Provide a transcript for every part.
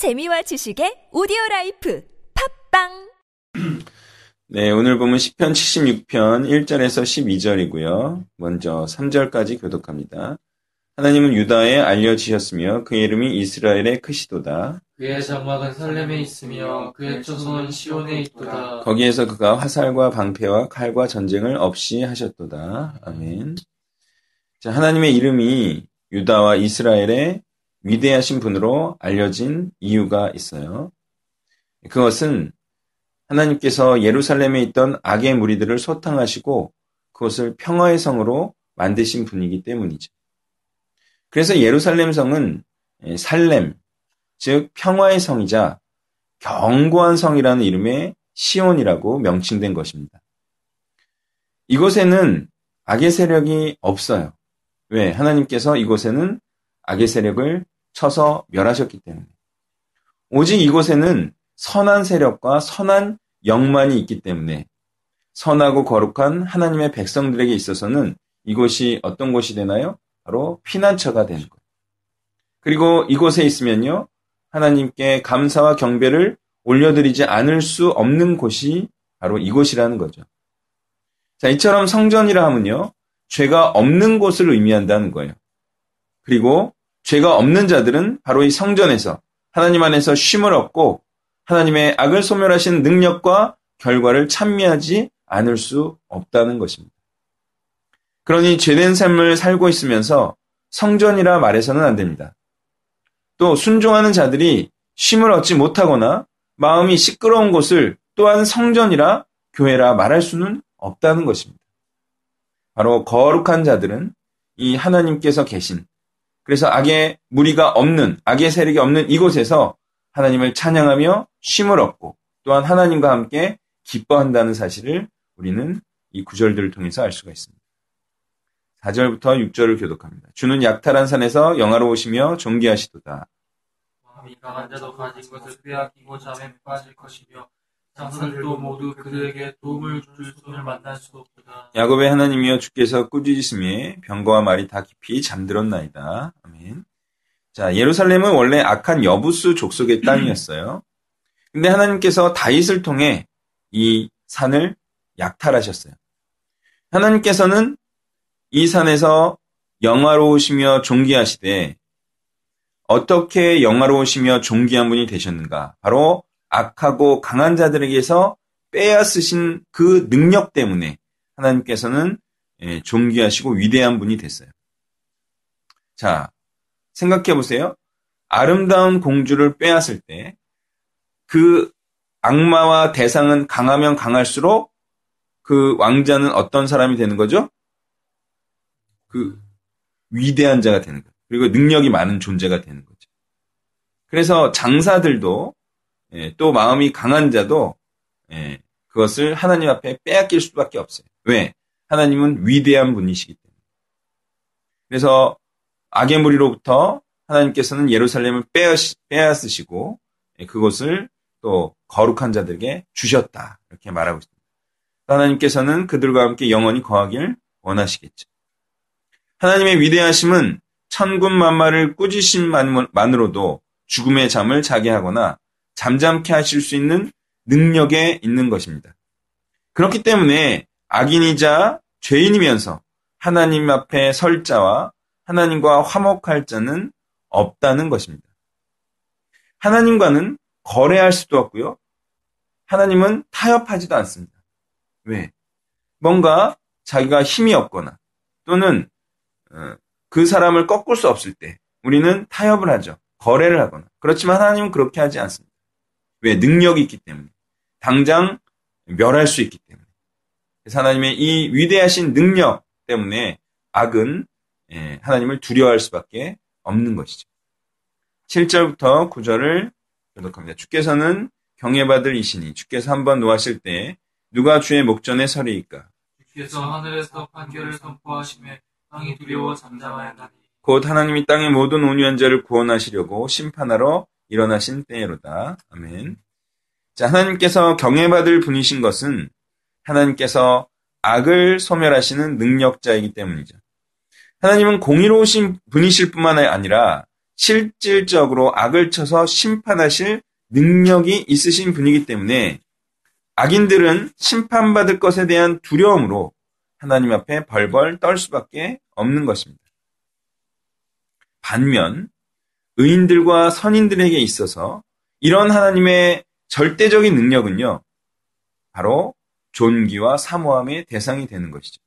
재미와 지식의 오디오 라이프 팟빵 네, 오늘 본문 시편 76편 1절에서 12절이고요. 먼저 3절까지 교독합니다. 하나님은 유다에 알려지셨으며 그의 이름이 이스라엘에 크시도다. 그의 장막은 살렘에 있으며 그의 초소는 시온에 있도다. 거기에서 그가 화살과 방패와 칼과 전쟁을 없이 하셨도다. 아멘. 자, 하나님의 이름이 유다와 이스라엘의 위대하신 분으로 알려진 이유가 있어요. 그것은 하나님께서 예루살렘에 있던 악의 무리들을 소탕하시고 그것을 평화의 성으로 만드신 분이기 때문이죠. 그래서 예루살렘 성은 살렘, 즉 평화의 성이자 견고한 성이라는 이름의 시온이라고 명칭된 것입니다. 이곳에는 악의 세력이 없어요. 왜? 하나님께서 이곳에는 악의 세력을 쳐서 멸하셨기 때문에. 오직 이곳에는 선한 세력과 선한 영만이 있기 때문에 선하고 거룩한 하나님의 백성들에게 있어서는 이곳이 어떤 곳이 되나요? 바로 피난처가 되는 거예요. 그리고 이곳에 있으면요, 하나님께 감사와 경배를 올려드리지 않을 수 없는 곳이 바로 이곳이라는 거죠. 자, 이처럼 성전이라 하면요, 죄가 없는 곳을 의미한다는 거예요. 그리고 죄가 없는 자들은 바로 이 성전에서 하나님 안에서 쉼을 얻고 하나님의 악을 소멸하신 능력과 결과를 찬미하지 않을 수 없다는 것입니다. 그러니 죄된 삶을 살고 있으면서 성전이라 말해서는 안 됩니다. 또 순종하는 자들이 쉼을 얻지 못하거나 마음이 시끄러운 곳을 또한 성전이라 교회라 말할 수는 없다는 것입니다. 바로 거룩한 자들은 이 하나님께서 계신 그래서 악의 무리가 없는 악의 세력이 없는 이곳에서 하나님을 찬양하며 쉼을 얻고 또한 하나님과 함께 기뻐한다는 사실을 우리는 이 구절들을 통해서 알 수가 있습니다. 4절부터 6절을 교독합니다. 주는 약탈한 산에서 영화로우시며 존귀하시도다. 마음이 강한 자도 가진 것을 빼앗기고 잠에 빠질 것이며 장사들도 모두 그들에게 도움을 줄 손을 만날 수 없도다. 야곱의 하나님이여 주께서 꾸짖으심에 병거와 말이 다 깊이 잠들었나이다. 아멘. 자, 예루살렘은 원래 악한 여부수 족속의 땅이었어요. 근데 하나님께서 다윗을 통해 이 산을 약탈하셨어요. 하나님께서는 이 산에서 영화로우시며 존귀하시되 어떻게 영화로우시며 존귀한 분이 되셨는가? 바로 악하고 강한 자들에게서 빼앗으신 그 능력 때문에 하나님께서는 예, 존귀하시고 위대한 분이 됐어요. 자, 생각해 보세요. 아름다운 공주를 빼앗을 때 그 악마와 대상은 강하면 강할수록 그 왕자는 어떤 사람이 되는 거죠? 그 위대한 자가 되는 거예요. 그리고 능력이 많은 존재가 되는 거죠. 그래서 장사들도 예, 또 마음이 강한 자도 예, 그것을 하나님 앞에 빼앗길 수밖에 없어요. 왜? 하나님은 위대한 분이시기 때문에. 그래서 악의 무리로부터 하나님께서는 예루살렘을 빼앗으시고 예, 그것을 또 거룩한 자들에게 주셨다. 이렇게 말하고 있습니다. 하나님께서는 그들과 함께 영원히 거하길 원하시겠죠. 하나님의 위대하심은 천군 만마를 꾸짖심만으로도 죽음의 잠을 자게 하거나 잠잠케 하실 수 있는 능력에 있는 것입니다. 그렇기 때문에 악인이자 죄인이면서 하나님 앞에 설 자와 하나님과 화목할 자는 없다는 것입니다. 하나님과는 거래할 수도 없고요. 하나님은 타협하지도 않습니다. 왜? 뭔가 자기가 힘이 없거나 또는 어, 그 사람을 꺾을 수 없을 때 우리는 타협을 하죠. 거래를 하거나. 그렇지만 하나님은 그렇게 하지 않습니다. 왜? 능력이 있기 때문에. 당장 멸할 수 있기 때문에. 하나님의 이 위대하신 능력 때문에 악은 예, 하나님을 두려워할 수밖에 없는 것이죠. 7절부터 9절을 교독합니다. 주께서는 경외받을 이시니 주께서 한번 노하실 때 누가 주의 목전에 서리이까? 주께서 하늘에서 판결을 선포하심에 땅이 두려워 잠잠하였나니 곧 하나님이 땅의 모든 온유한 자를 구원하시려고 심판하러 일어나신 때로다. 아멘. 자, 하나님께서 경외받을 분이신 것은 하나님께서 악을 소멸하시는 능력자이기 때문이죠. 하나님은 공의로우신 분이실 뿐만 아니라 실질적으로 악을 쳐서 심판하실 능력이 있으신 분이기 때문에 악인들은 심판받을 것에 대한 두려움으로 하나님 앞에 벌벌 떨 수밖에 없는 것입니다. 반면 의인들과 선인들에게 있어서 이런 하나님의 절대적인 능력은요, 바로 존귀와 사모함의 대상이 되는 것이죠.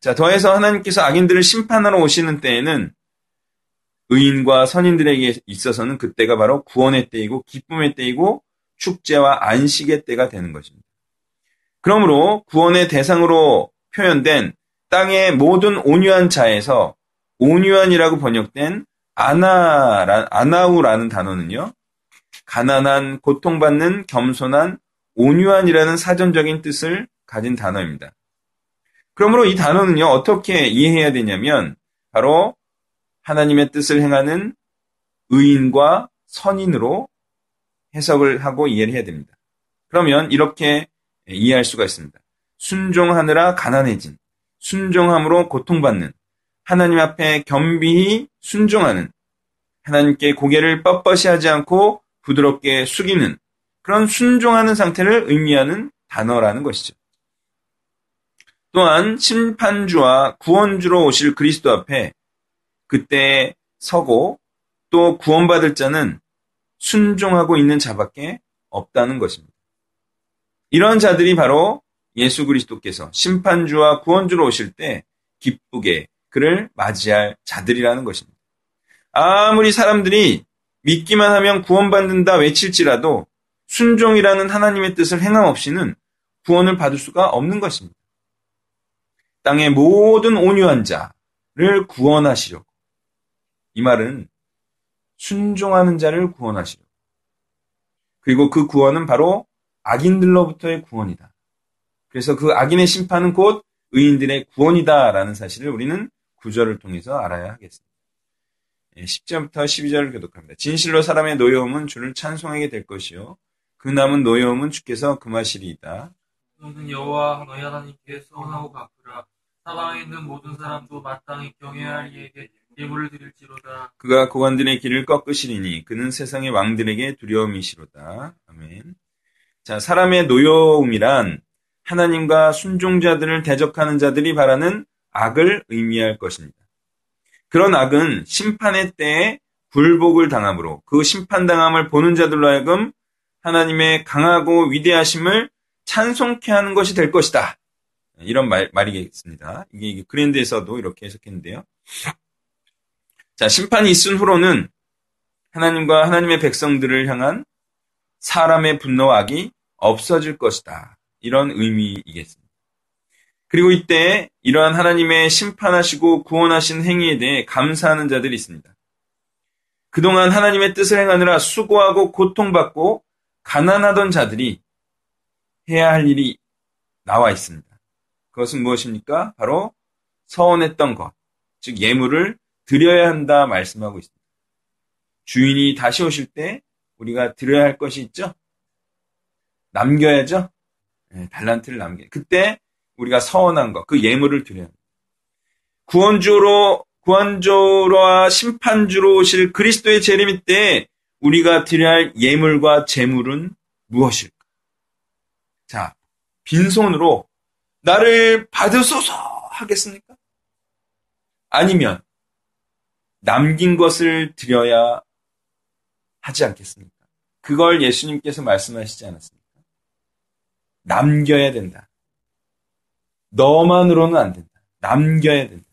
자, 더해서 하나님께서 악인들을 심판하러 오시는 때에는 의인과 선인들에게 있어서는 그때가 바로 구원의 때이고 기쁨의 때이고 축제와 안식의 때가 되는 것입니다. 그러므로 구원의 대상으로 표현된 땅의 모든 온유한 자에서 온유한이라고 번역된 아나라, 아나우라는 단어는요, 가난한, 고통받는, 겸손한, 온유한이라는 사전적인 뜻을 가진 단어입니다. 그러므로 이 단어는요, 어떻게 이해해야 되냐면, 바로 하나님의 뜻을 행하는 의인과 선인으로 해석을 하고 이해를 해야 됩니다. 그러면 이렇게 이해할 수가 있습니다. 순종하느라 가난해진, 순종함으로 고통받는, 하나님 앞에 겸비히 순종하는, 하나님께 고개를 뻣뻣이 하지 않고 부드럽게 숙이는 그런 순종하는 상태를 의미하는 단어라는 것이죠. 또한 심판주와 구원주로 오실 그리스도 앞에 그때 서고 또 구원받을 자는 순종하고 있는 자밖에 없다는 것입니다. 이런 자들이 바로 예수 그리스도께서 심판주와 구원주로 오실 때 기쁘게 그를 맞이할 자들이라는 것입니다. 아무리 사람들이 믿기만 하면 구원받는다 외칠지라도 순종이라는 하나님의 뜻을 행함 없이는 구원을 받을 수가 없는 것입니다. 땅의 모든 온유한 자를 구원하시려고. 이 말은 순종하는 자를 구원하시려고. 그리고 그 구원은 바로 악인들로부터의 구원이다. 그래서 그 악인의 심판은 곧 의인들의 구원이다라는 사실을 우리는 구절을 통해서 알아야 하겠습니다. 10절부터 예, 12절을 교독합니다. 진실로 사람의 노여움은 주를 찬송하게 될 것이요. 그 남은 노여움은 주께서 금하시리이다. 너는 여호와 너희 하나님께 서운하고 갚으라. 사방에 있는 모든 사람도 마땅히 경외할 이에게 예물을 드릴지로다. 그가 고관들의 길을 꺾으시리니 그는 세상의 왕들에게 두려움이시로다. 아멘. 자, 사람의 노여움이란 하나님과 순종자들을 대적하는 자들이 바라는 악을 의미할 것입니다. 그런 악은 심판의 때에 불복을 당함으로 그 심판당함을 보는 자들로 하여금 하나님의 강하고 위대하심을 찬송케 하는 것이 될 것이다. 이런 말, 말이겠습니다. 이게 그랜드에서도 이렇게 해석했는데요. 자, 심판이 있은 후로는 하나님과 하나님의 백성들을 향한 사람의 분노와 악이 없어질 것이다. 이런 의미이겠습니다. 그리고 이때 이러한 하나님의 심판하시고 구원하신 행위에 대해 감사하는 자들이 있습니다. 그동안 하나님의 뜻을 행하느라 수고하고 고통받고 가난하던 자들이 해야 할 일이 나와 있습니다. 그것은 무엇입니까? 바로 서원했던 것, 즉 예물을 드려야 한다 말씀하고 있습니다. 주인이 다시 오실 때 우리가 드려야 할 것이 있죠? 남겨야죠? 네, 달란트를 남겨. 그때 우리가 서원한 것, 그 예물을 드려야 합니다. 구원주로, 구원주로와 심판주로 오실 그리스도의 재림일 때 우리가 드려야 할 예물과 재물은 무엇일까? 자, 빈손으로 나를 받으소서 하겠습니까? 아니면 남긴 것을 드려야 하지 않겠습니까? 그걸 예수님께서 말씀하시지 않았습니까? 남겨야 된다. 너만으로는 안 된다. 남겨야 된다.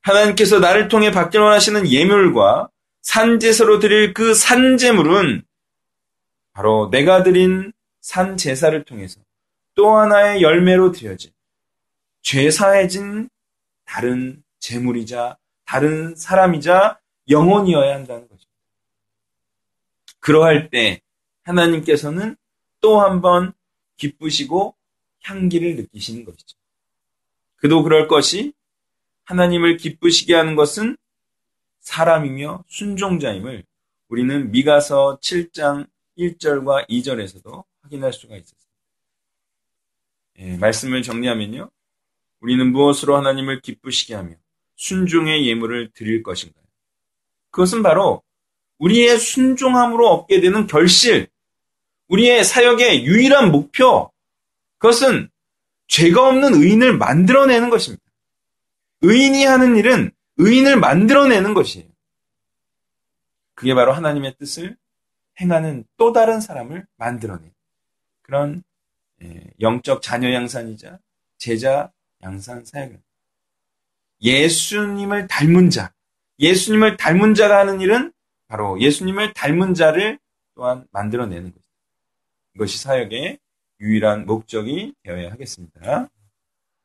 하나님께서 나를 통해 받기를 원하시는 예물과 산제사로 드릴 그 산제물은 바로 내가 드린 산제사를 통해서 또 하나의 열매로 드려진 죄사해진 다른 재물이자 다른 사람이자 영혼이어야 한다는 거죠. 그러할 때 하나님께서는 또 한 번 기쁘시고 향기를 느끼시는 것이죠. 그도 그럴 것이 하나님을 기쁘시게 하는 것은 사람이며 순종자임을 우리는 미가서 7장 1절과 2절에서도 확인할 수가 있었습니다. 예, 말씀을 정리하면요. 우리는 무엇으로 하나님을 기쁘시게 하며 순종의 예물을 드릴 것인가요? 그것은 바로 우리의 순종함으로 얻게 되는 결실, 우리의 사역의 유일한 목표, 그것은 죄가 없는 의인을 만들어내는 것입니다. 의인이 하는 일은 의인을 만들어내는 것이에요. 그게 바로 하나님의 뜻을 행하는 또 다른 사람을 만들어내는 그런 예, 영적 자녀 양산이자 제자 양산 사역입니다. 예수님을 닮은 자, 예수님을 닮은 자가 하는 일은 바로 예수님을 닮은 자를 또한 만들어내는 것입니다. 이것이 사역의 유일한 목적이 되어야 하겠습니다.